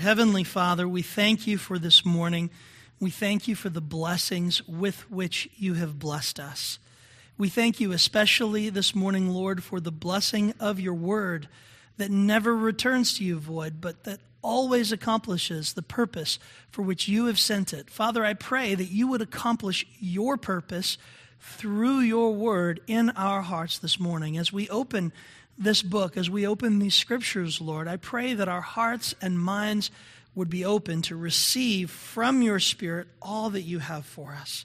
Heavenly Father, we thank you for this morning. We thank you for the blessings with which you have blessed us. We thank you especially this morning, Lord, for the blessing of your word that never returns to you void, but that always accomplishes the purpose for which you have sent it. Father, I pray that you would accomplish your purpose through your word in our hearts this morning as we open this book, as we open these scriptures, Lord, I pray that our hearts and minds would be open to receive from your Spirit all that you have for us.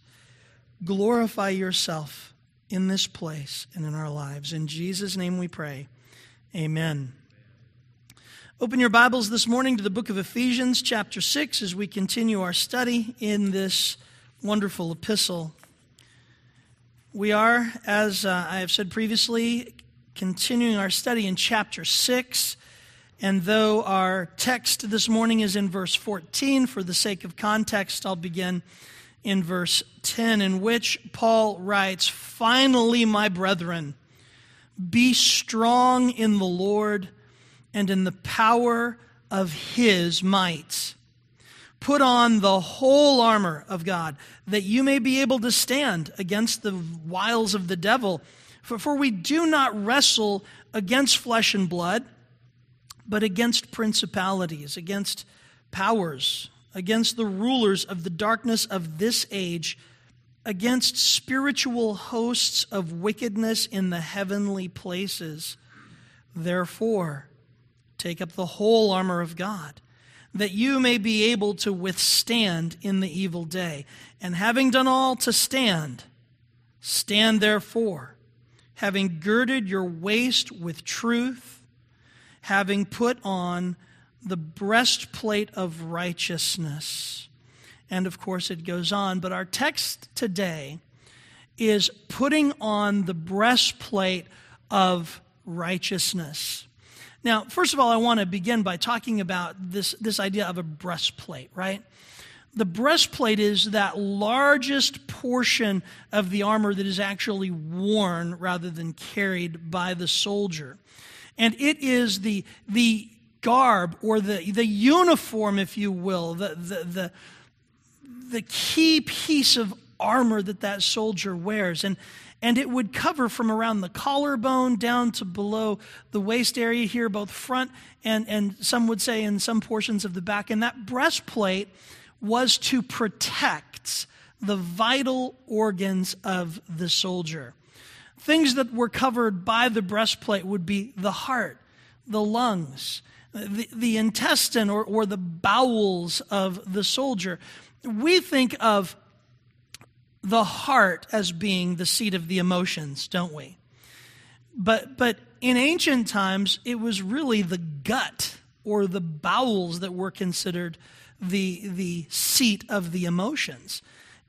Glorify yourself in this place and in our lives. In Jesus' name we pray. Amen. Open your Bibles this morning to the book of Ephesians, chapter 6, as we continue our study in this wonderful epistle. We are, as uh, I have said previously, continuing our study in chapter 6. And though our text this morning is in verse 14, for the sake of context, I'll begin in verse 10, in which Paul writes, Finally, my brethren, be strong in the Lord and in the power of his might. Put on the whole armor of God, that you may be able to stand against the wiles of the devil. For, for we do not wrestle against flesh and blood, but against principalities, against powers, against the rulers of the darkness of this age, against spiritual hosts of wickedness in the heavenly places. Therefore, take up the whole armor of God, that you may be able to withstand in the evil day. And having done all to stand, stand therefore having girded your waist with truth, having put on the breastplate of righteousness. And of course, it goes on, but our text today is putting on the breastplate of righteousness. Now, first of all, I want to begin by talking about this, this idea of a breastplate, right? The breastplate is that largest portion of the armor that is actually worn rather than carried by the soldier. And it is the, the garb or the, the uniform, if you will, the, the, the, the key piece of armor that that soldier wears. And, and it would cover from around the collarbone down to below the waist area here, both front and, and some would say in some portions of the back. And that breastplate was to protect the vital organs of the soldier. Things that were covered by the breastplate would be the heart, the lungs, the, the intestine, or, or the bowels of the soldier. We think of the heart as being the seat of the emotions, don't we? But, but in ancient times, it was really the gut or the bowels that were considered the, the seat of the emotions.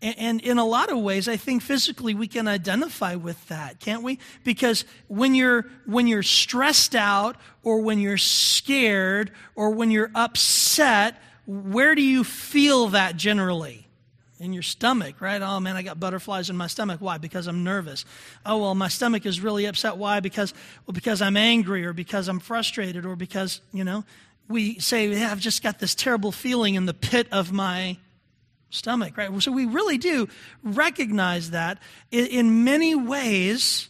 And in a lot of ways, I think physically we can identify with that, can't we? Because when you're, when you're stressed out, or when you're scared, or when you're upset, where do you feel that generally? In your stomach, right? Oh man, I got butterflies in my stomach. Why? Because I'm nervous. Oh well, my stomach is really upset. Why? Because well, because I'm angry, or because I'm frustrated, or because you know we say, yeah, I've just got this terrible feeling in the pit of my stomach, right? So we really do recognize that in many ways.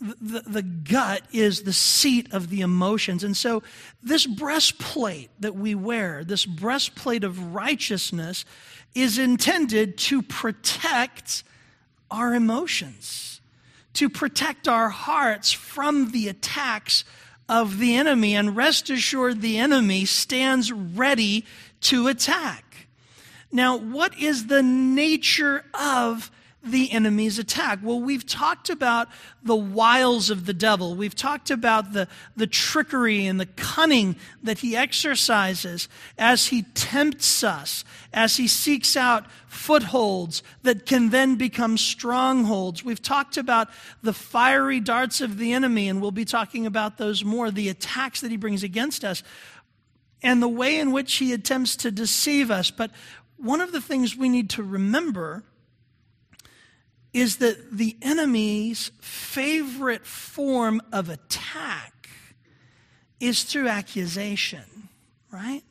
The, the gut is the seat of the emotions. And so, this breastplate that we wear, this breastplate of righteousness, is intended to protect our emotions, to protect our hearts from the attacks of the enemy, and rest assured the enemy stands ready to attack. Now, what is the nature of the enemy's attack? Well, we've talked about the wiles of the devil. We've talked about the, the trickery and the cunning that he exercises as he tempts us, as he seeks out footholds that can then become strongholds. We've talked about the fiery darts of the enemy, and we'll be talking about those more, the attacks that he brings against us, and the way in which he attempts to deceive us. But one of the things we need to remember is that the enemy's favorite form of attack is through accusation, right?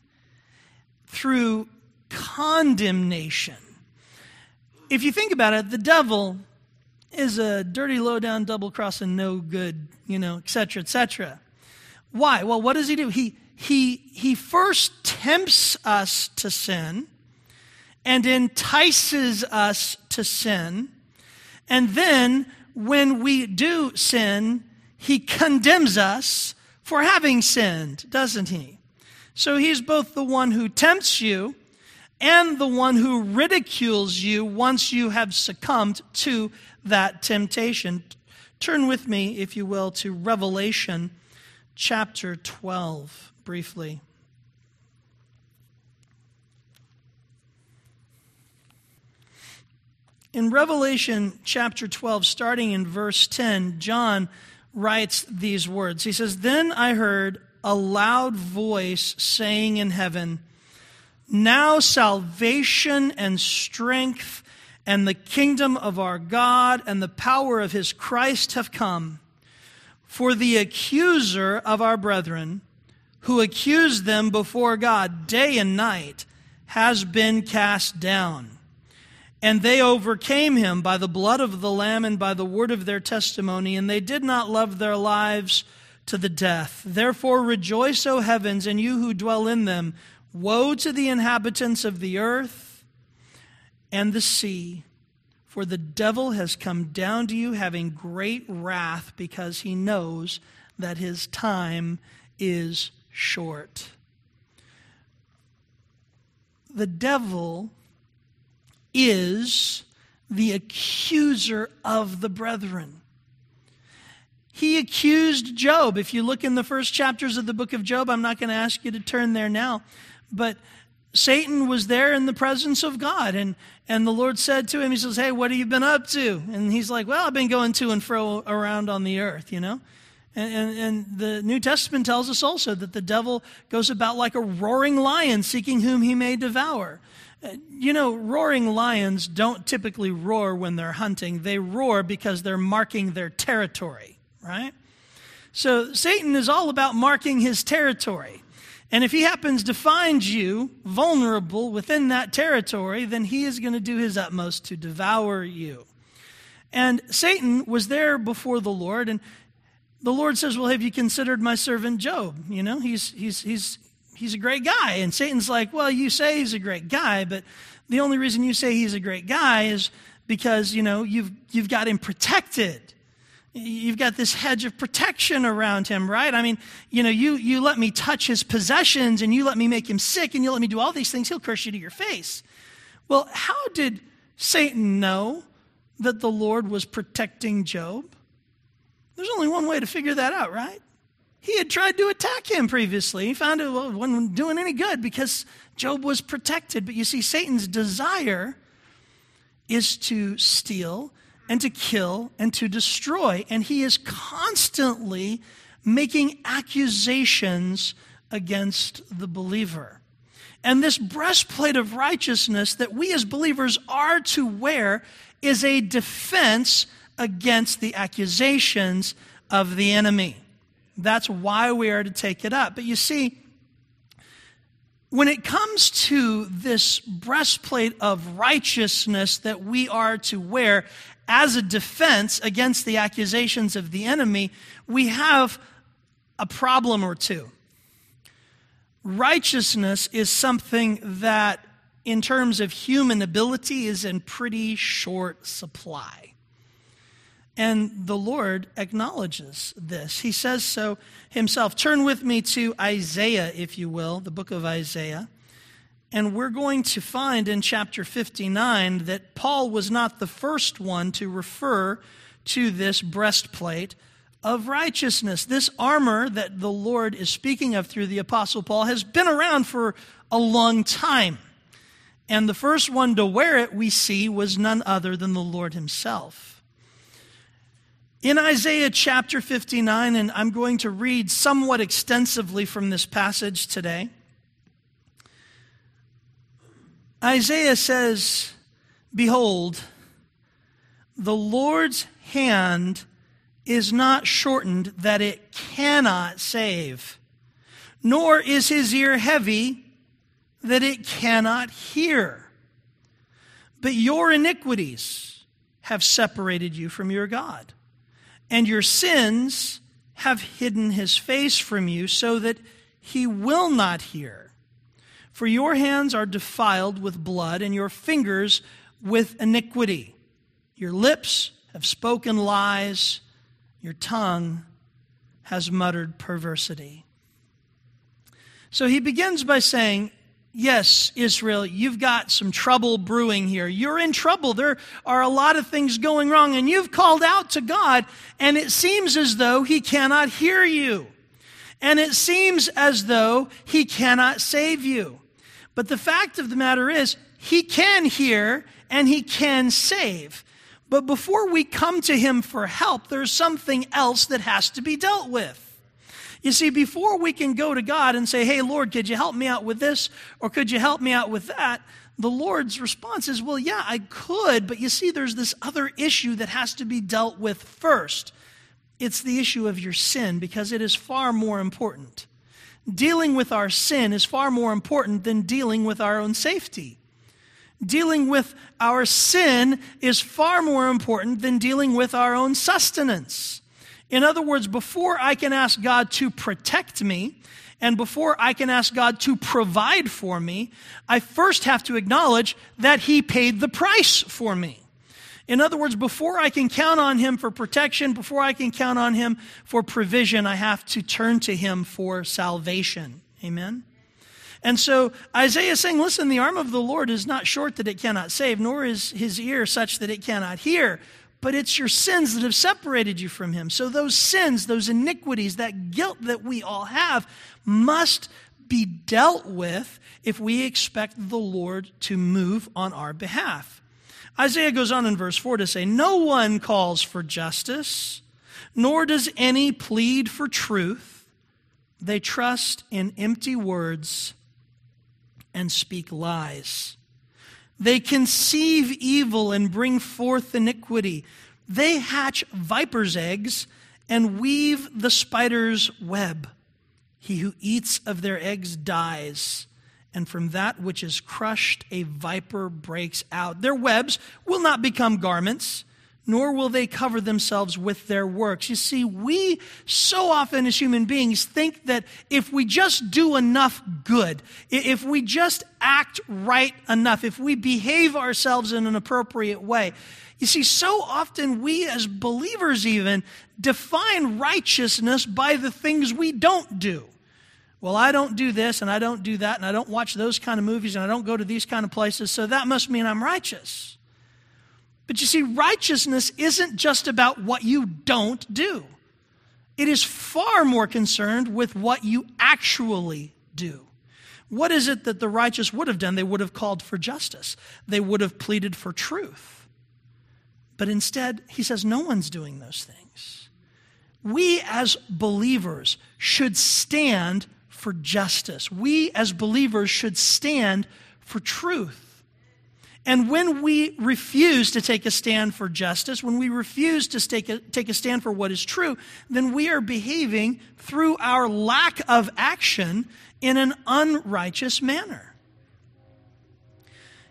through condemnation. If you think about it, the devil is a dirty, low down, double crossing, no good, you know, et cetera, et cetera. Why? Well, what does he do? He, he, he first tempts us to sin and entices us to sin. And then, when we do sin, he condemns us for having sinned, doesn't he? So he's both the one who tempts you and the one who ridicules you once you have succumbed to that temptation. Turn with me, if you will, to Revelation chapter 12 briefly. In Revelation chapter 12, starting in verse 10, John writes these words. He says, Then I heard a loud voice saying in heaven, Now salvation and strength and the kingdom of our God and the power of his Christ have come. For the accuser of our brethren, who accused them before God day and night, has been cast down. And they overcame him by the blood of the Lamb and by the word of their testimony, and they did not love their lives to the death. Therefore rejoice, O heavens, and you who dwell in them. Woe to the inhabitants of the earth and the sea, for the devil has come down to you having great wrath because he knows that his time is short. The devil is the accuser of the brethren. He accused Job. If you look in the first chapters of the book of Job, I'm not going to ask you to turn there now, but Satan was there in the presence of God. And, and the Lord said to him, He says, Hey, what have you been up to? And he's like, Well, I've been going to and fro around on the earth, you know? And, and, and, the New Testament tells us also that the devil goes about like a roaring lion seeking whom he may devour. You know, roaring lions don't typically roar when they're hunting. They roar because they're marking their territory, right? So Satan is all about marking his territory. And if he happens to find you vulnerable within that territory, then he is going to do his utmost to devour you. And Satan was there before the Lord, and the Lord says, Well, have you considered my servant Job? You know, he's, he's, he's, he's a great guy. And Satan's like, well, you say he's a great guy, but the only reason you say he's a great guy is because, you know, you've, you've got him protected. You've got this hedge of protection around him, right? I mean, you know, you, you let me touch his possessions and you let me make him sick and you let me do all these things, he'll curse you to your face. Well, how did Satan know that the Lord was protecting Job? There's only one way to figure that out, right? He had tried to attack him previously. He found it wasn't doing any good because Job was protected. But you see, Satan's desire is to steal and to kill and to destroy. And he is constantly making accusations against the believer. And this breastplate of righteousness that we as believers are to wear is a defense against the accusations of the enemy. That's why we are to take it up. But you see, when it comes to this breastplate of righteousness that we are to wear as a defense against the accusations of the enemy, we have a problem or two. Righteousness is something that, in terms of human ability, is in pretty short supply. And the Lord acknowledges this. He says so himself. Turn with me to Isaiah, if you will, the book of Isaiah. And we're going to find in chapter 59 that Paul was not the first one to refer to this breastplate of righteousness. This armor that the Lord is speaking of through the Apostle Paul has been around for a long time. And the first one to wear it, we see, was none other than the Lord himself. In Isaiah chapter 59, and I'm going to read somewhat extensively from this passage today, Isaiah says, Behold, the Lord's hand is not shortened that it cannot save, nor is his ear heavy that it cannot hear. But your iniquities have separated you from your God, and your sins have hidden his face from you so that he will not hear. For your hands are defiled with blood, and your fingers with iniquity. Your lips have spoken lies, your tongue has muttered perversity. So he begins by saying, Yes, Israel, you've got some trouble brewing here. You're in trouble. There are a lot of things going wrong, and you've called out to God, and it seems as though He cannot hear you. And it seems as though He cannot save you. But the fact of the matter is, He can hear and He can save. But before we come to Him for help, there's something else that has to be dealt with. You see, before we can go to God and say, hey, Lord, could you help me out with this? Or could you help me out with that? The Lord's response is, well, yeah, I could, but you see, there's this other issue that has to be dealt with first. It's the issue of your sin because it is far more important. Dealing with our sin is far more important than dealing with our own safety. Dealing with our sin is far more important than dealing with our own sustenance. In other words, before I can ask God to protect me, and before I can ask God to provide for me, I first have to acknowledge that He paid the price for me. In other words, before I can count on Him for protection, before I can count on Him for provision, I have to turn to Him for salvation. Amen? And so Isaiah is saying, listen, the arm of the Lord is not short that it cannot save, nor is his ear such that it cannot hear but it's your sins that have separated you from Him. So those sins, those iniquities, that guilt that we all have must be dealt with if we expect the Lord to move on our behalf. Isaiah goes on in verse 4 to say, No one calls for justice, nor does any plead for truth. They trust in empty words and speak lies. They conceive evil and bring forth iniquity. They hatch viper's eggs and weave the spider's web. He who eats of their eggs dies, and from that which is crushed, a viper breaks out. Their webs will not become garments nor will they cover themselves with their works. You see, we so often as human beings think that if we just do enough good, if we just act right enough, if we behave ourselves in an appropriate way, you see, so often we as believers even define righteousness by the things we don't do. Well, I don't do this and I don't do that and I don't watch those kind of movies and I don't go to these kind of places, so that must mean I'm righteous. But you see, righteousness isn't just about what you don't do, it is far more concerned with what you actually do. What is it that the righteous would have done? They would have called for justice, they would have pleaded for truth. But instead, he says, no one's doing those things. We as believers should stand for justice. We as believers should stand for truth. And when we refuse to take a stand for justice, when we refuse to take a, take a stand for what is true, then we are behaving through our lack of action in an unrighteous manner.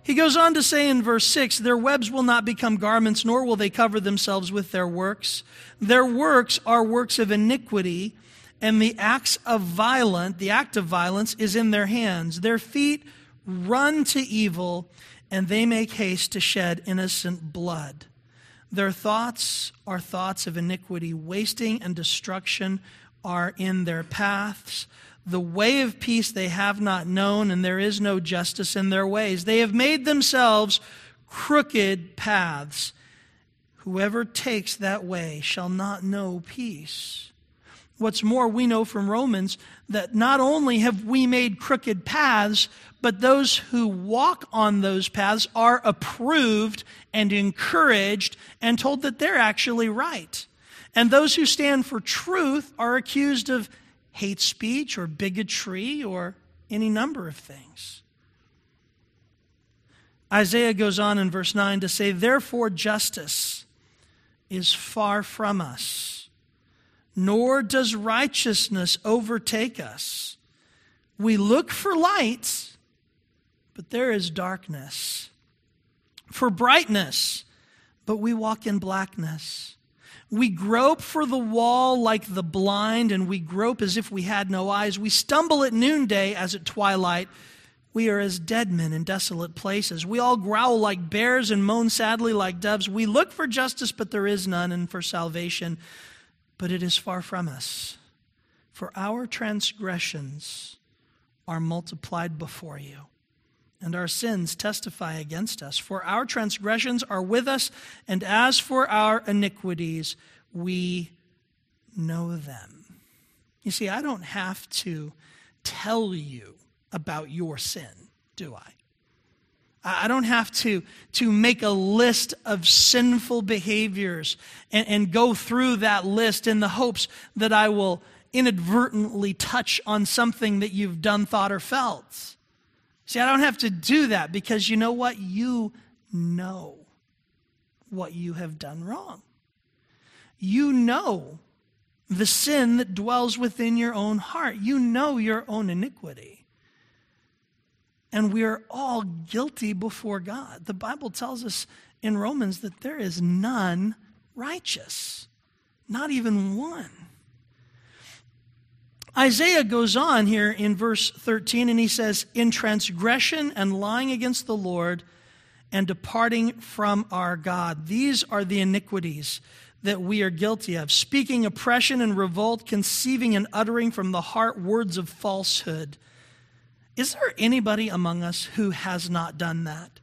He goes on to say in verse 6 Their webs will not become garments, nor will they cover themselves with their works. Their works are works of iniquity, and the acts of violence, the act of violence is in their hands. Their feet run to evil and they make haste to shed innocent blood. Their thoughts are thoughts of iniquity, wasting and destruction are in their paths. The way of peace they have not known, and there is no justice in their ways. They have made themselves crooked paths. Whoever takes that way shall not know peace. What's more, we know from Romans that not only have we made crooked paths, but those who walk on those paths are approved and encouraged and told that they're actually right. And those who stand for truth are accused of hate speech or bigotry or any number of things. Isaiah goes on in verse 9 to say, Therefore, justice is far from us nor does righteousness overtake us. We look for light, but there is darkness. For brightness, but we walk in blackness. We grope for the wall like the blind, and we grope as if we had no eyes. We stumble at noonday as at twilight. We are as dead men in desolate places. We all growl like bears and moan sadly like doves. We look for justice, but there is none, and for salvation, but it is far from us. For our transgressions are multiplied before you and our sins testify against us. For our transgressions are with us, and as for our iniquities, we know them. You see, I don't have to tell you about your sin, do I? I don't have to, to make a list of sinful behaviors and, and go through that list in the hopes that I will inadvertently touch on something that you've done, thought, or felt. See, I don't have to do that because you know what? You know what you have done wrong. You know the sin that dwells within your own heart. You know your own iniquity. And we are all guilty before God. The Bible tells us in Romans that there is none righteous, not even one. Isaiah goes on here in verse 13 and he says, In transgression and lying against the Lord and departing from our God. These are the iniquities that we are guilty of. Speaking oppression and revolt, conceiving and uttering from the heart words of falsehood. Is there anybody among us who has not done that?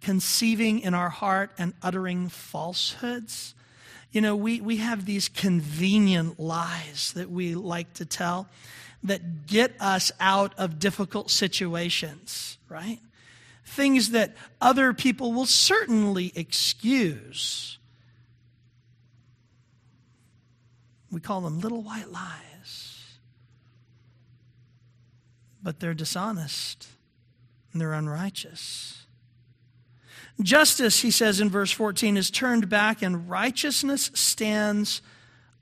Conceiving in our heart and uttering falsehoods? You know, we, we have these convenient lies that we like to tell that get us out of difficult situations, right? Things that other people will certainly excuse. We call them little white lies. But they're dishonest and they're unrighteous. Justice, he says in verse 14, is turned back, and righteousness stands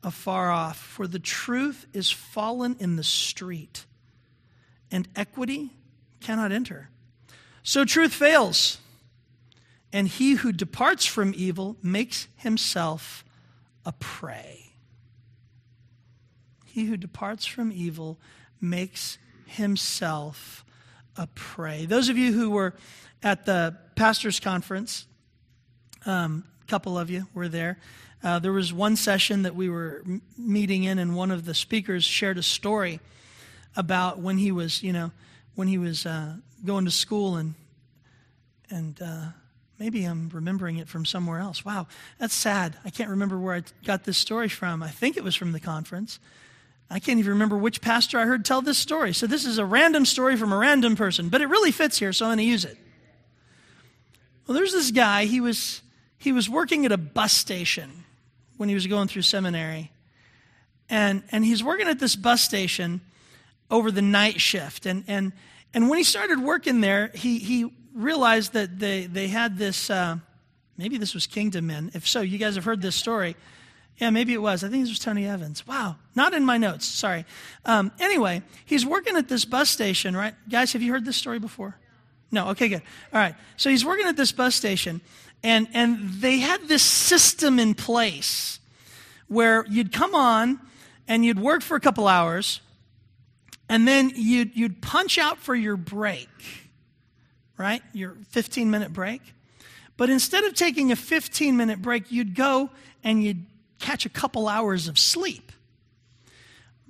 afar off. For the truth is fallen in the street, and equity cannot enter. So truth fails, and he who departs from evil makes himself a prey. He who departs from evil makes himself a prey. Those of you who were at the pastor's conference, um, a couple of you were there. Uh, there was one session that we were m- meeting in, and one of the speakers shared a story about when he was, you know, when he was uh, going to school, and and uh, maybe I'm remembering it from somewhere else. Wow, that's sad. I can't remember where I got this story from. I think it was from the conference. I can't even remember which pastor I heard tell this story. So this is a random story from a random person, but it really fits here, so I'm going to use it. Well, there's this guy, he was, he was working at a bus station when he was going through seminary. And, and he's working at this bus station over the night shift. And, and, and when he started working there, he, he realized that they, they had this, uh, maybe this was Kingdom Men. If so, you guys have heard this story. Yeah, maybe it was. I think this was Tony Evans. Wow. Not in my notes. Sorry. Um, anyway, he's working at this bus station, right? Guys, have you heard this story before? No, okay, good. All right. So he's working at this bus station, and, and they had this system in place where you'd come on and you'd work for a couple hours, and then you'd, you'd punch out for your break, right? Your 15 minute break. But instead of taking a 15 minute break, you'd go and you'd catch a couple hours of sleep.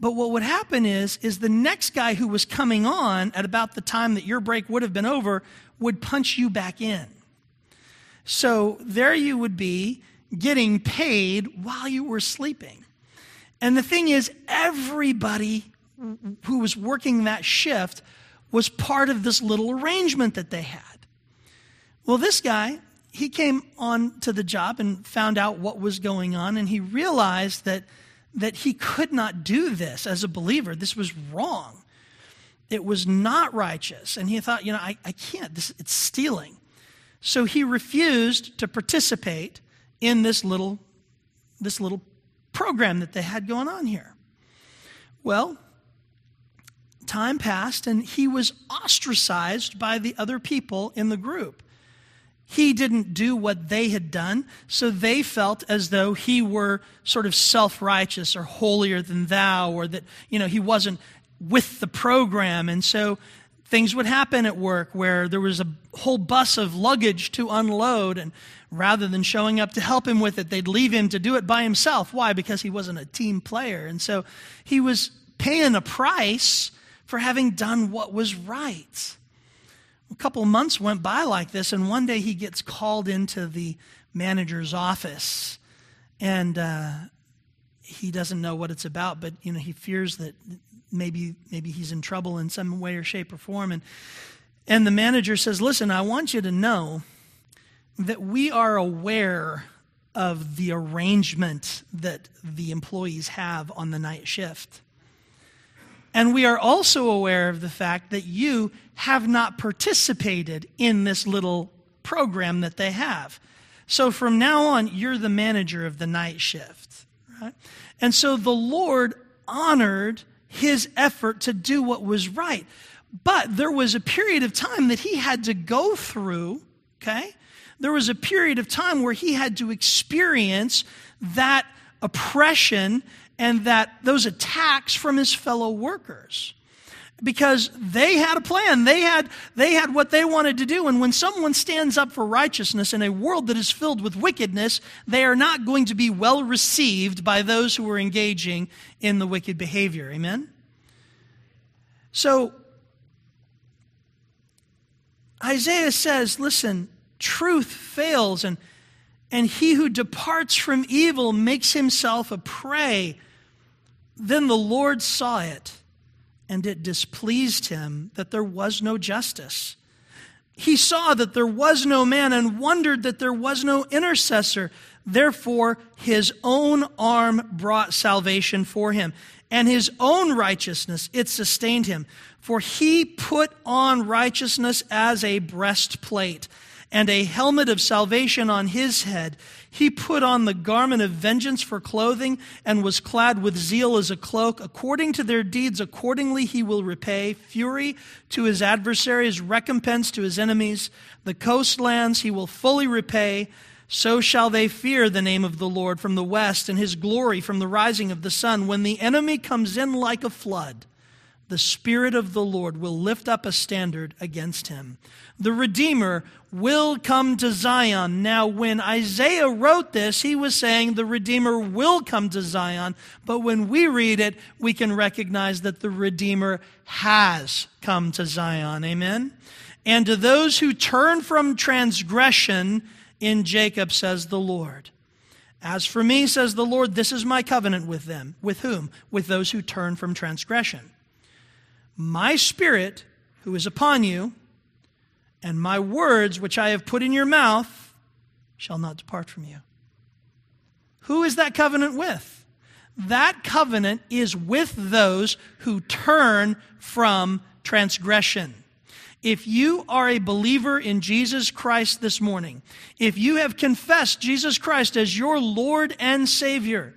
But what would happen is, is the next guy who was coming on at about the time that your break would have been over would punch you back in. So there you would be getting paid while you were sleeping. And the thing is, everybody who was working that shift was part of this little arrangement that they had. Well, this guy, he came on to the job and found out what was going on, and he realized that that he could not do this as a believer. This was wrong. It was not righteous. And he thought, you know, I, I can't, this, it's stealing. So he refused to participate in this little, this little program that they had going on here. Well, time passed and he was ostracized by the other people in the group. He didn't do what they had done, so they felt as though he were sort of self righteous or holier than thou, or that, you know, he wasn't with the program. And so things would happen at work where there was a whole bus of luggage to unload, and rather than showing up to help him with it, they'd leave him to do it by himself. Why? Because he wasn't a team player. And so he was paying a price for having done what was right. A couple months went by like this, and one day he gets called into the manager's office, and uh, he doesn't know what it's about, but you know he fears that maybe maybe he's in trouble in some way or shape or form, and and the manager says, "Listen, I want you to know that we are aware." Of the arrangement that the employees have on the night shift. And we are also aware of the fact that you have not participated in this little program that they have. So from now on, you're the manager of the night shift. Right? And so the Lord honored his effort to do what was right. But there was a period of time that he had to go through, okay? There was a period of time where he had to experience that oppression and that those attacks from his fellow workers. Because they had a plan. They had they had what they wanted to do. And when someone stands up for righteousness in a world that is filled with wickedness they are not going to be well received by those who are engaging in the wicked behavior. Amen? So isaiah says listen truth fails and and he who departs from evil makes himself a prey then the Lord saw it, and it displeased him that there was no justice. He saw that there was no man and wondered that there was no intercessor. Therefore, his own arm brought salvation for him, and his own righteousness, it sustained him. For he put on righteousness as a breastplate and a helmet of salvation on his head. He put on the garment of vengeance for clothing and was clad with zeal as a cloak. According to their deeds, accordingly he will repay fury to his adversaries, recompense to his enemies. The coastlands he will fully repay. So shall they fear the name of the Lord from the west and his glory from the rising of the sun. When the enemy comes in like a flood, the Spirit of the Lord will lift up a standard against him. The Redeemer will come to Zion. Now, when Isaiah wrote this, he was saying the Redeemer will come to Zion. But when we read it, we can recognize that the Redeemer has come to Zion. Amen? And to those who turn from transgression, in Jacob, says the Lord. As for me, says the Lord, this is my covenant with them. With whom? With those who turn from transgression. My spirit, who is upon you, and my words, which I have put in your mouth, shall not depart from you. Who is that covenant with? That covenant is with those who turn from transgression. If you are a believer in Jesus Christ this morning, if you have confessed Jesus Christ as your Lord and Savior,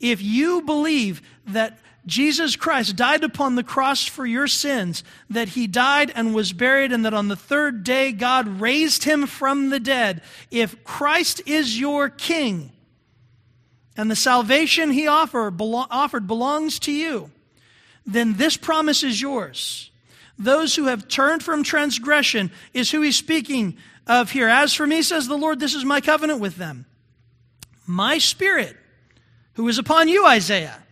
if you believe that Jesus Christ died upon the cross for your sins, that he died and was buried, and that on the third day God raised him from the dead. If Christ is your king, and the salvation he offer, offered belongs to you, then this promise is yours. Those who have turned from transgression is who he's speaking of here. As for me, says the Lord, this is my covenant with them. My spirit, who is upon you, Isaiah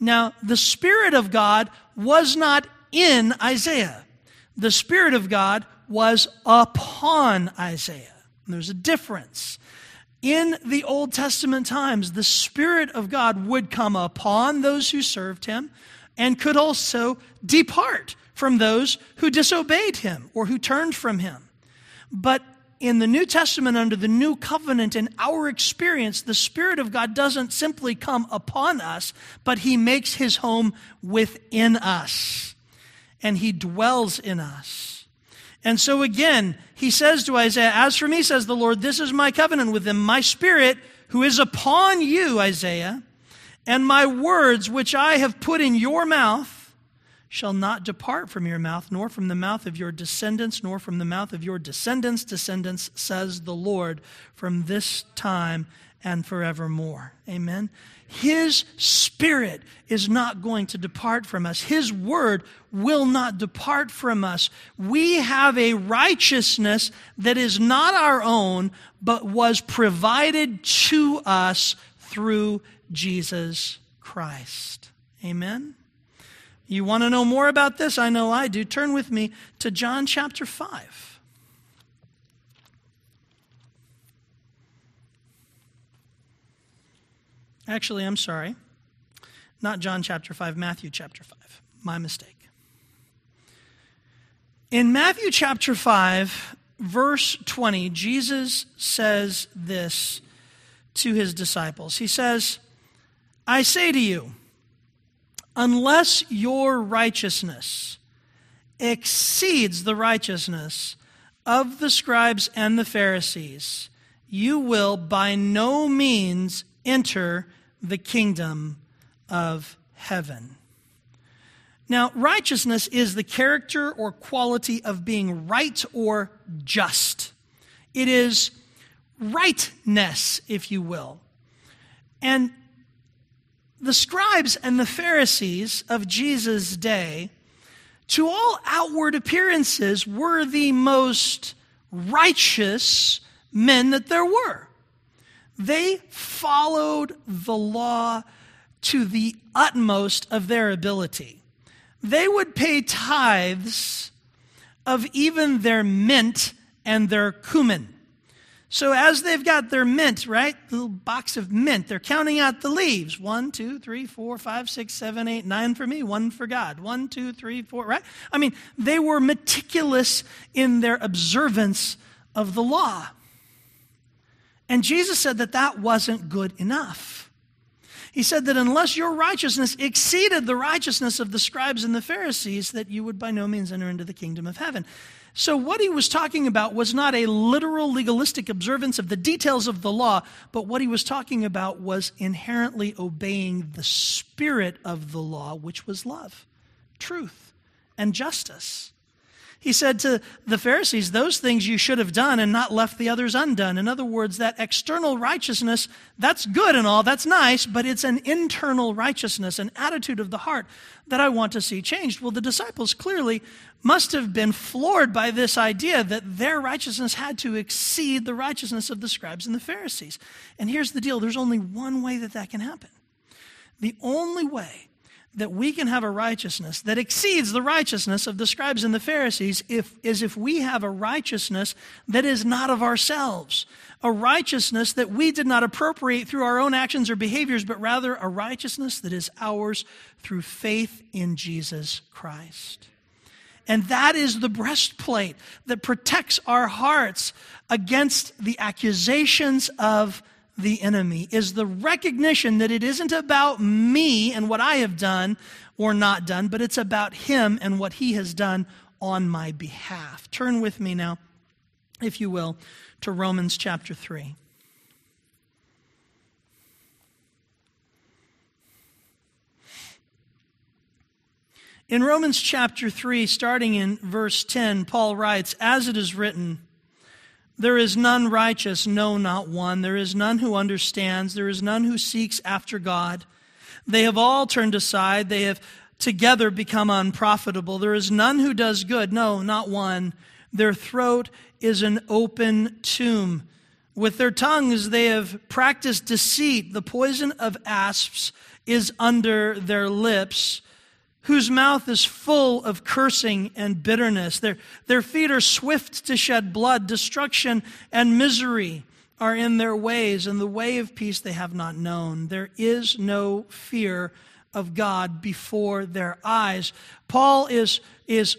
now, the Spirit of God was not in Isaiah, the Spirit of God was upon Isaiah. There's a difference. In the Old Testament times, the Spirit of God would come upon those who served him and could also depart from those who disobeyed him or who turned from him. But in the New Testament, under the new covenant, in our experience, the Spirit of God doesn't simply come upon us, but He makes His home within us. And He dwells in us. And so again, He says to Isaiah, As for me, says the Lord, this is my covenant with them, my Spirit who is upon you, Isaiah, and my words which I have put in your mouth shall not depart from your mouth, nor from the mouth of your descendants, nor from the mouth of your descendants' descendants, says the Lord, from this time and forevermore. Amen. His Spirit is not going to depart from us. His Word will not depart from us. We have a righteousness that is not our own, but was provided to us through Jesus Christ. Amen. You want to know more about this? I know I do. Turn with me to John chapter 5. Actually, I'm sorry. Not John chapter 5, Matthew chapter 5. My mistake. In Matthew chapter 5, verse 20, Jesus says this to his disciples. He says, I say to you, unless your righteousness exceeds the righteousness of the scribes and the Pharisees, you will by no means enter the kingdom of heaven. Now, righteousness is the character or quality of being right or just. It is rightness, if you will. And the scribes and the Pharisees of Jesus' day, to all outward appearances, were the most righteous men that there were. They followed the law to the utmost of their ability. They would pay tithes of even their mint and their cumin. So as they've got their mint, right, the little box of mint, they're counting out the leaves. One, two, three, four, five, six, seven, eight, nine for me, one for God. One, two, three, four, right? I mean, they were meticulous in their observance of the law. And Jesus said that that wasn't good enough. He said that unless your righteousness exceeded the righteousness of the scribes and the Pharisees, that you would by no means enter into the kingdom of heaven. So, what he was talking about was not a literal legalistic observance of the details of the law, but what he was talking about was inherently obeying the spirit of the law, which was love, truth, and justice. He said to the Pharisees, Those things you should have done and not left the others undone. In other words, that external righteousness, that's good and all, that's nice, but it's an internal righteousness, an attitude of the heart that I want to see changed. Well, the disciples clearly must have been floored by this idea that their righteousness had to exceed the righteousness of the scribes and the Pharisees. And here's the deal there's only one way that that can happen. The only way that we can have a righteousness that exceeds the righteousness of the scribes and the Pharisees if, is if we have a righteousness that is not of ourselves. A righteousness that we did not appropriate through our own actions or behaviors, but rather a righteousness that is ours through faith in Jesus Christ. And that is the breastplate that protects our hearts against the accusations of the enemy is the recognition that it isn't about me and what I have done or not done, but it's about him and what he has done on my behalf. Turn with me now, if you will, to Romans chapter 3. In Romans chapter 3, starting in verse 10, Paul writes, As it is written, there is none righteous, no, not one. There is none who understands. There is none who seeks after God. They have all turned aside. They have together become unprofitable. There is none who does good, no, not one. Their throat is an open tomb. With their tongues they have practiced deceit. The poison of asps is under their lips whose mouth is full of cursing and bitterness. Their, their feet are swift to shed blood. Destruction and misery are in their ways, and the way of peace they have not known. There is no fear of God before their eyes. Paul is, is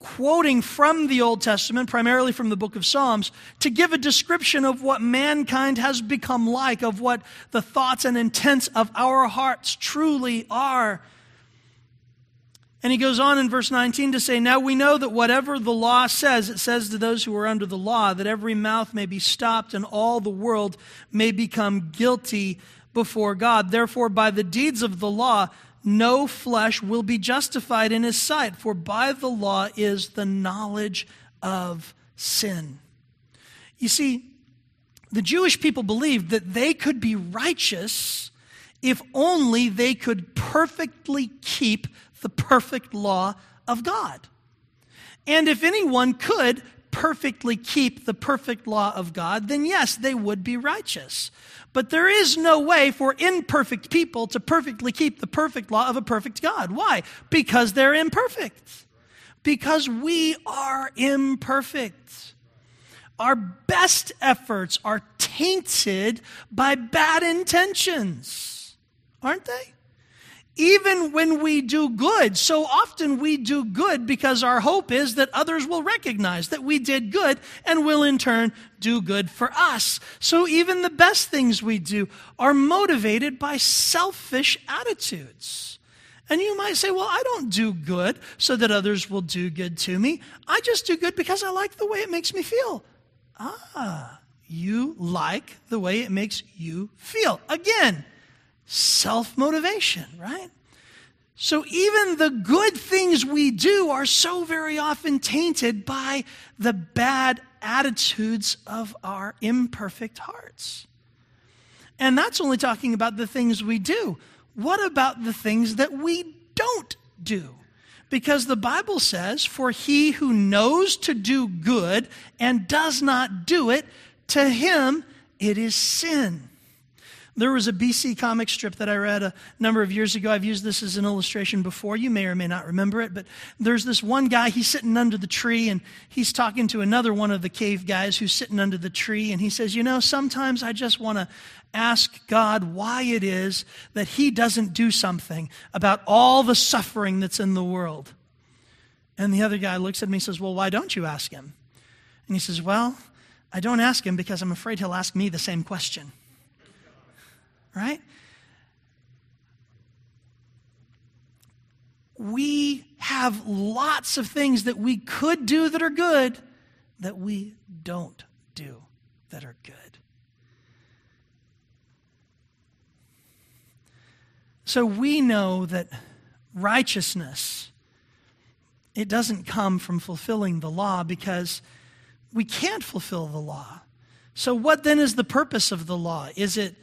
quoting from the Old Testament, primarily from the book of Psalms, to give a description of what mankind has become like, of what the thoughts and intents of our hearts truly are. And he goes on in verse 19 to say, Now we know that whatever the law says, it says to those who are under the law, that every mouth may be stopped and all the world may become guilty before God. Therefore, by the deeds of the law, no flesh will be justified in his sight, for by the law is the knowledge of sin. You see, the Jewish people believed that they could be righteous if only they could perfectly keep the perfect law of God. And if anyone could perfectly keep the perfect law of God, then yes, they would be righteous. But there is no way for imperfect people to perfectly keep the perfect law of a perfect God. Why? Because they're imperfect. Because we are imperfect. Our best efforts are tainted by bad intentions, aren't they? Even when we do good. So often we do good because our hope is that others will recognize that we did good and will in turn do good for us. So even the best things we do are motivated by selfish attitudes. And you might say, well, I don't do good so that others will do good to me. I just do good because I like the way it makes me feel. Ah, you like the way it makes you feel. Again, self motivation, right? So even the good things we do are so very often tainted by the bad attitudes of our imperfect hearts. And that's only talking about the things we do. What about the things that we don't do? Because the Bible says, For he who knows to do good and does not do it, to him it is sin. There was a BC comic strip that I read a number of years ago. I've used this as an illustration before. You may or may not remember it, but there's this one guy, he's sitting under the tree and he's talking to another one of the cave guys who's sitting under the tree. And he says, You know, sometimes I just want to ask God why it is that he doesn't do something about all the suffering that's in the world. And the other guy looks at me and says, Well, why don't you ask him? And he says, Well, I don't ask him because I'm afraid he'll ask me the same question right? We have lots of things that we could do that are good that we don't do that are good. So we know that righteousness it doesn't come from fulfilling the law because we can't fulfill the law. So what then is the purpose of the law? Is it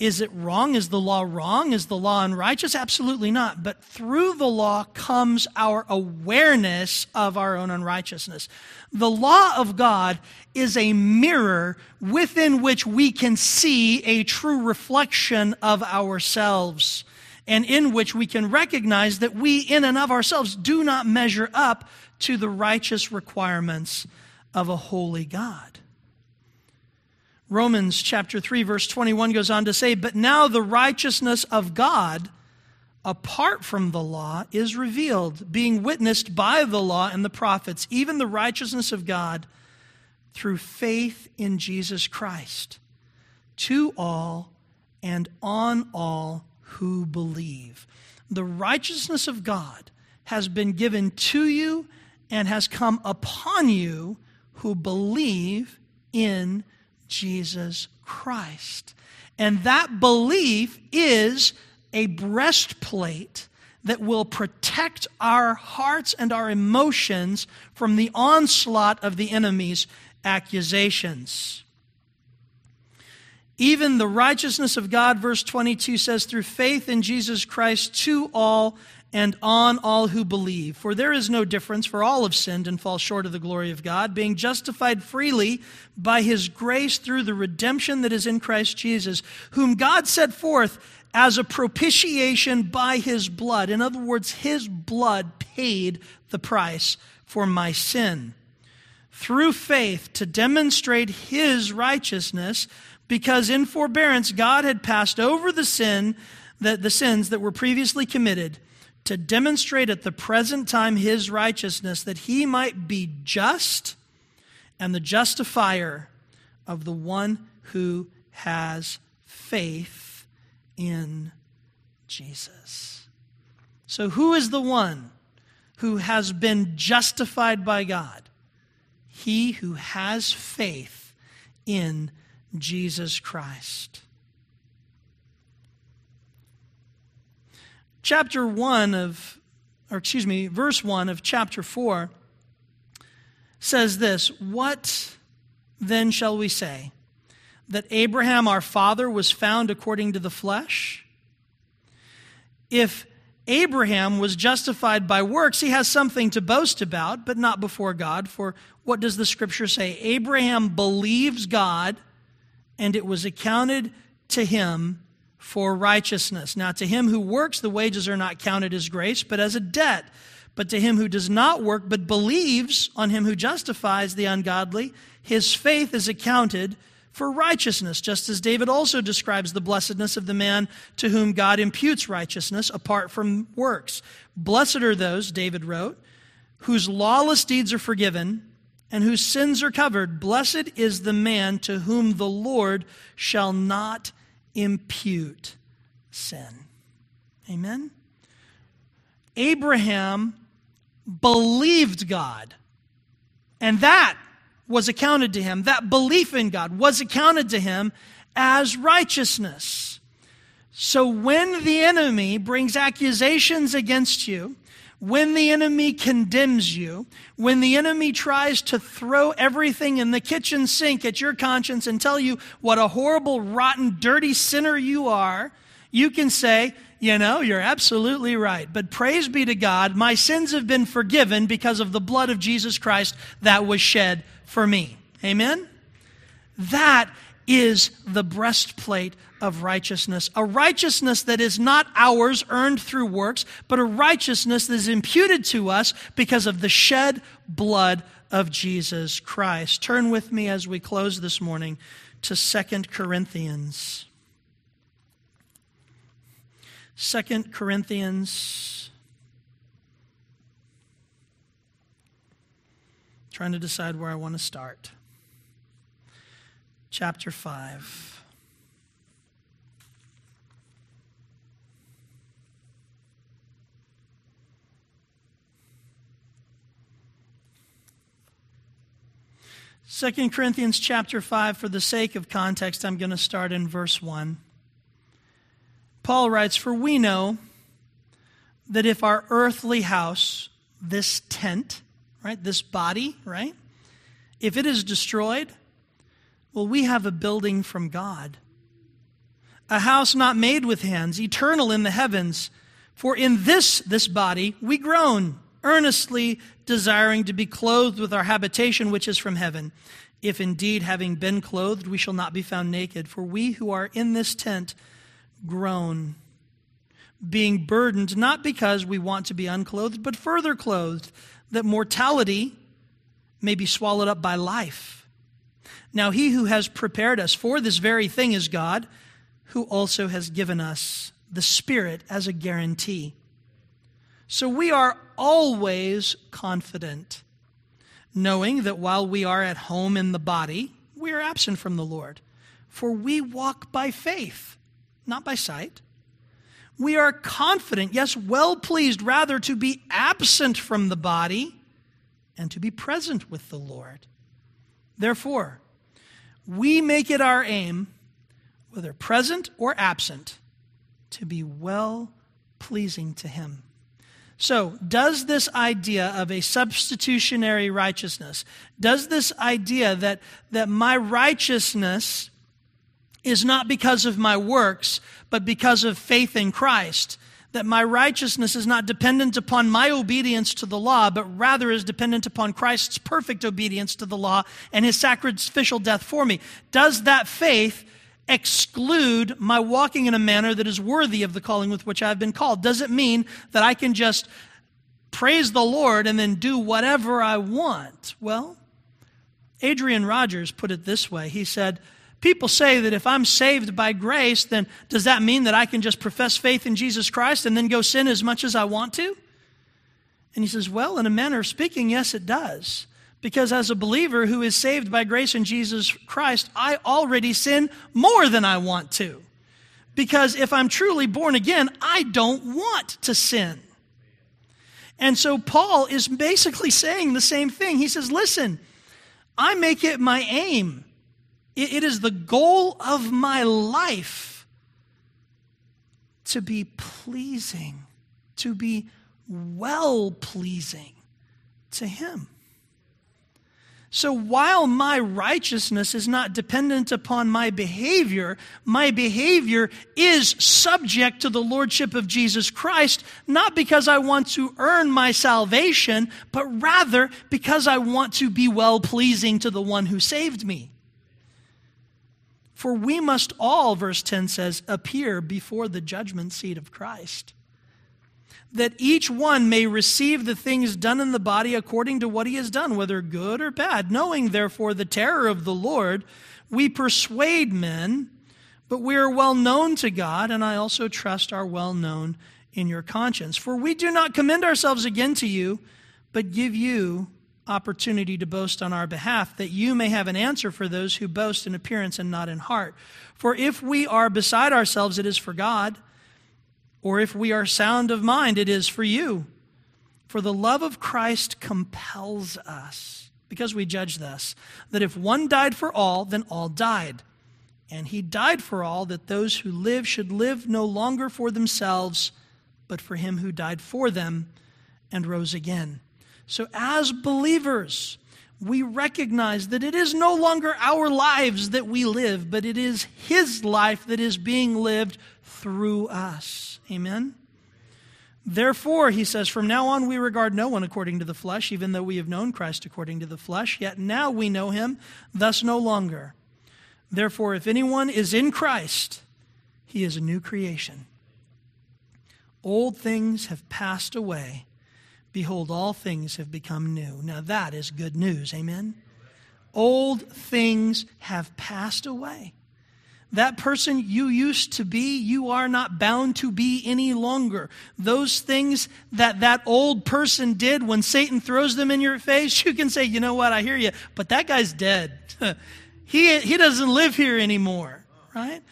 is it wrong? Is the law wrong? Is the law unrighteous? Absolutely not. But through the law comes our awareness of our own unrighteousness. The law of God is a mirror within which we can see a true reflection of ourselves and in which we can recognize that we, in and of ourselves, do not measure up to the righteous requirements of a holy God. Romans chapter 3 verse 21 goes on to say, "But now the righteousness of God apart from the law is revealed, being witnessed by the law and the prophets, even the righteousness of God through faith in Jesus Christ, to all and on all who believe." The righteousness of God has been given to you and has come upon you who believe in Jesus Christ. And that belief is a breastplate that will protect our hearts and our emotions from the onslaught of the enemy's accusations. Even the righteousness of God, verse 22 says, through faith in Jesus Christ to all and on all who believe. For there is no difference, for all have sinned and fall short of the glory of God, being justified freely by his grace through the redemption that is in Christ Jesus, whom God set forth as a propitiation by his blood. In other words, his blood paid the price for my sin. Through faith to demonstrate his righteousness, because in forbearance God had passed over the sin that the sins that were previously committed to demonstrate at the present time his righteousness, that he might be just and the justifier of the one who has faith in Jesus. So, who is the one who has been justified by God? He who has faith in Jesus Christ. Chapter 1 of, or excuse me, verse 1 of chapter 4 says this What then shall we say? That Abraham our father was found according to the flesh? If Abraham was justified by works, he has something to boast about, but not before God. For what does the scripture say? Abraham believes God, and it was accounted to him for righteousness. Now, to him who works, the wages are not counted as grace, but as a debt. But to him who does not work, but believes on him who justifies the ungodly, his faith is accounted for righteousness, just as David also describes the blessedness of the man to whom God imputes righteousness apart from works. Blessed are those, David wrote, whose lawless deeds are forgiven and whose sins are covered. Blessed is the man to whom the Lord shall not impute sin. Amen? Abraham believed God, and that was accounted to him. That belief in God was accounted to him as righteousness. So when the enemy brings accusations against you, when the enemy condemns you, when the enemy tries to throw everything in the kitchen sink at your conscience and tell you what a horrible, rotten, dirty sinner you are, you can say, you know, you're absolutely right. But praise be to God, my sins have been forgiven because of the blood of Jesus Christ that was shed for me. Amen? That is the breastplate of righteousness. A righteousness that is not ours earned through works, but a righteousness that is imputed to us because of the shed blood of Jesus Christ. Turn with me as we close this morning to Second Corinthians. Second Corinthians. Trying to decide where I want to start. Chapter 5. Second Corinthians chapter 5, for the sake of context, I'm going to start in verse 1. Paul writes, For we know that if our earthly house, this tent, right, this body, right, if it is destroyed, well, we have a building from God, a house not made with hands, eternal in the heavens. For in this, this body, we groan, earnestly desiring to be clothed with our habitation which is from heaven. If indeed, having been clothed, we shall not be found naked. For we who are in this tent, groan, being burdened, not because we want to be unclothed, but further clothed, that mortality may be swallowed up by life. Now, he who has prepared us for this very thing is God, who also has given us the Spirit as a guarantee. So we are always confident, knowing that while we are at home in the body, we are absent from the Lord. For we walk by faith not by sight. We are confident, yes, well pleased, rather to be absent from the body and to be present with the Lord. Therefore, we make it our aim, whether present or absent, to be well pleasing to Him. So, does this idea of a substitutionary righteousness, does this idea that, that my righteousness is not because of my works, but because of faith in Christ. That my righteousness is not dependent upon my obedience to the law, but rather is dependent upon Christ's perfect obedience to the law and his sacrificial death for me. Does that faith exclude my walking in a manner that is worthy of the calling with which I've been called? Does it mean that I can just praise the Lord and then do whatever I want? Well, Adrian Rogers put it this way. He said, People say that if I'm saved by grace, then does that mean that I can just profess faith in Jesus Christ and then go sin as much as I want to? And he says, Well, in a manner of speaking, yes, it does. Because as a believer who is saved by grace in Jesus Christ, I already sin more than I want to. Because if I'm truly born again, I don't want to sin. And so Paul is basically saying the same thing. He says, Listen, I make it my aim it is the goal of my life to be pleasing to be well pleasing to Him. So while my righteousness is not dependent upon my behavior, my behavior is subject to the Lordship of Jesus Christ, not because I want to earn my salvation, but rather because I want to be well pleasing to the one who saved me. For we must all, verse 10 says, appear before the judgment seat of Christ that each one may receive the things done in the body according to what he has done, whether good or bad. Knowing, therefore, the terror of the Lord, we persuade men, but we are well known to God, and I also trust are well known in your conscience. For we do not commend ourselves again to you, but give you opportunity to boast on our behalf, that you may have an answer for those who boast in appearance and not in heart. For if we are beside ourselves, it is for God or if we are sound of mind, it is for you. For the love of Christ compels us, because we judge thus, that if one died for all, then all died. And he died for all, that those who live should live no longer for themselves, but for him who died for them and rose again. So, as believers, we recognize that it is no longer our lives that we live, but it is his life that is being lived through us. Amen? Therefore, he says, from now on we regard no one according to the flesh, even though we have known Christ according to the flesh, yet now we know him, thus no longer. Therefore, if anyone is in Christ, he is a new creation. Old things have passed away. Behold, all things have become new. Now that is good news. Amen? Old things have passed away. That person you used to be, you are not bound to be any longer. Those things that that old person did when Satan throws them in your face, you can say, you know what, I hear you, but that guy's dead. he, he doesn't live here anymore, right?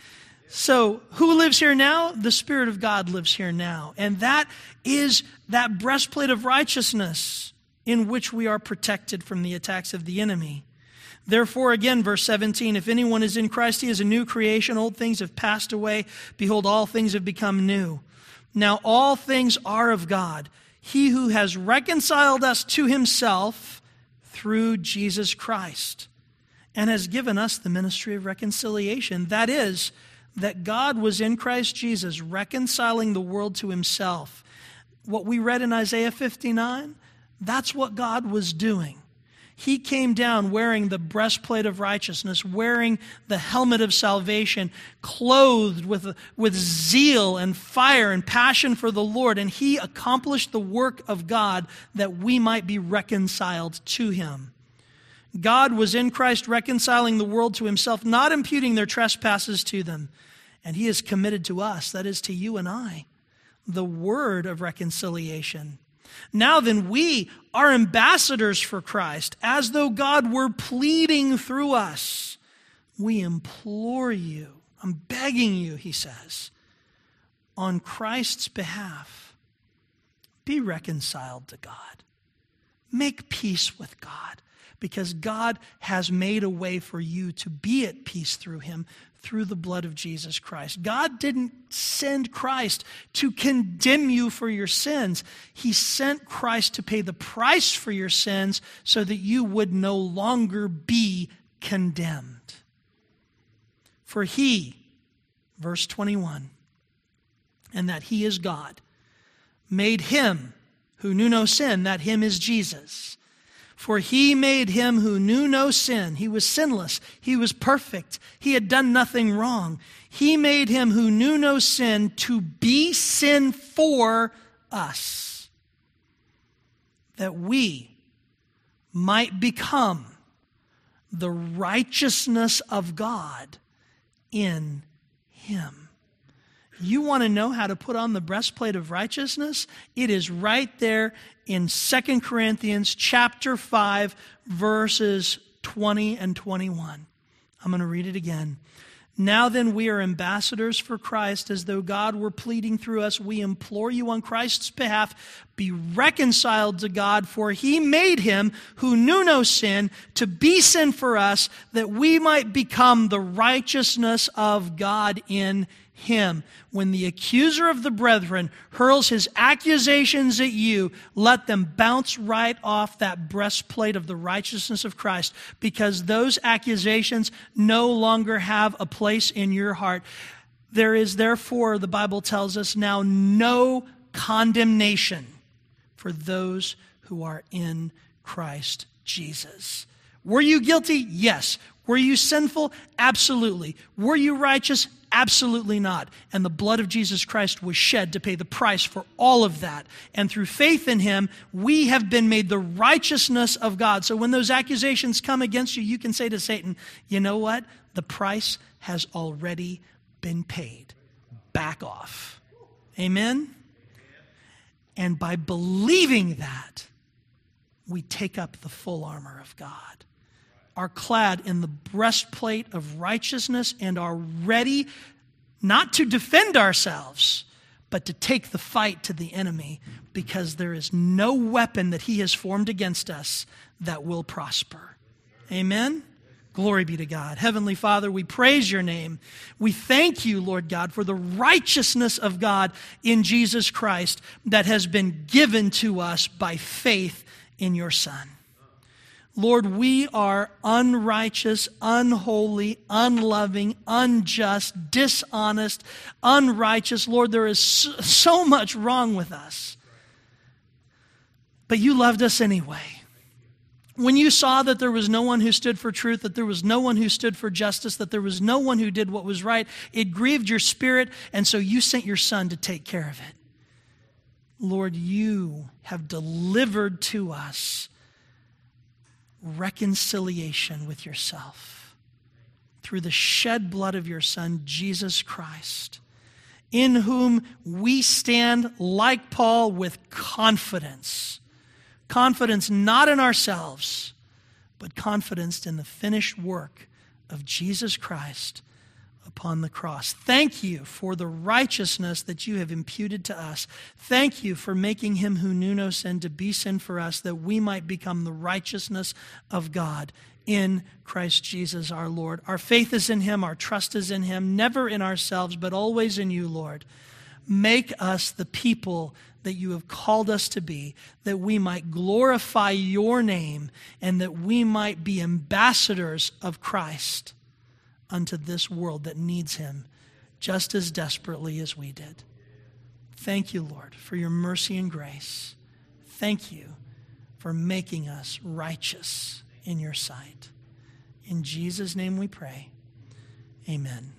So, who lives here now? The Spirit of God lives here now. And that is that breastplate of righteousness in which we are protected from the attacks of the enemy. Therefore, again, verse 17, if anyone is in Christ, he is a new creation. Old things have passed away. Behold, all things have become new. Now, all things are of God. He who has reconciled us to himself through Jesus Christ and has given us the ministry of reconciliation. That is, that God was in Christ Jesus reconciling the world to himself. What we read in Isaiah 59, that's what God was doing. He came down wearing the breastplate of righteousness, wearing the helmet of salvation, clothed with, with zeal and fire and passion for the Lord. And he accomplished the work of God that we might be reconciled to him. God was in Christ reconciling the world to himself, not imputing their trespasses to them. And he is committed to us, that is, to you and I, the word of reconciliation. Now then, we are ambassadors for Christ, as though God were pleading through us. We implore you, I'm begging you, he says, on Christ's behalf, be reconciled to God. Make peace with God because God has made a way for you to be at peace through him through the blood of Jesus Christ. God didn't send Christ to condemn you for your sins. He sent Christ to pay the price for your sins so that you would no longer be condemned. For he, verse 21, and that he is God, made him who knew no sin, that him is Jesus for he made him who knew no sin. He was sinless. He was perfect. He had done nothing wrong. He made him who knew no sin to be sin for us, that we might become the righteousness of God in him. You want to know how to put on the breastplate of righteousness? It is right there in 2 Corinthians chapter 5 verses 20 and 21. I'm going to read it again. Now then, we are ambassadors for Christ, as though God were pleading through us. We implore you on Christ's behalf, be reconciled to God, for he made him who knew no sin to be sin for us, that we might become the righteousness of God in him. When the accuser of the brethren hurls his accusations at you, let them bounce right off that breastplate of the righteousness of Christ because those accusations no longer have a place in your heart. There is therefore, the Bible tells us now, no condemnation for those who are in Christ Jesus. Were you guilty? Yes. Were you sinful? Absolutely. Were you righteous? Absolutely not. And the blood of Jesus Christ was shed to pay the price for all of that. And through faith in him, we have been made the righteousness of God. So when those accusations come against you, you can say to Satan, you know what? The price has already been paid. Back off. Amen? And by believing that, we take up the full armor of God are clad in the breastplate of righteousness and are ready not to defend ourselves, but to take the fight to the enemy because there is no weapon that he has formed against us that will prosper. Amen. Glory be to God. Heavenly Father, we praise your name. We thank you, Lord God, for the righteousness of God in Jesus Christ that has been given to us by faith in your Son. Lord, we are unrighteous, unholy, unloving, unjust, dishonest, unrighteous. Lord, there is so much wrong with us. But you loved us anyway. When you saw that there was no one who stood for truth, that there was no one who stood for justice, that there was no one who did what was right, it grieved your spirit, and so you sent your son to take care of it. Lord, you have delivered to us reconciliation with yourself through the shed blood of your Son, Jesus Christ, in whom we stand, like Paul, with confidence. Confidence not in ourselves, but confidence in the finished work of Jesus Christ upon the cross. Thank you for the righteousness that you have imputed to us. Thank you for making him who knew no sin to be sin for us, that we might become the righteousness of God in Christ Jesus our Lord. Our faith is in him, our trust is in him, never in ourselves, but always in you, Lord. Make us the people that you have called us to be, that we might glorify your name and that we might be ambassadors of Christ unto this world that needs him just as desperately as we did. Thank you, Lord, for your mercy and grace. Thank you for making us righteous in your sight. In Jesus' name we pray. Amen.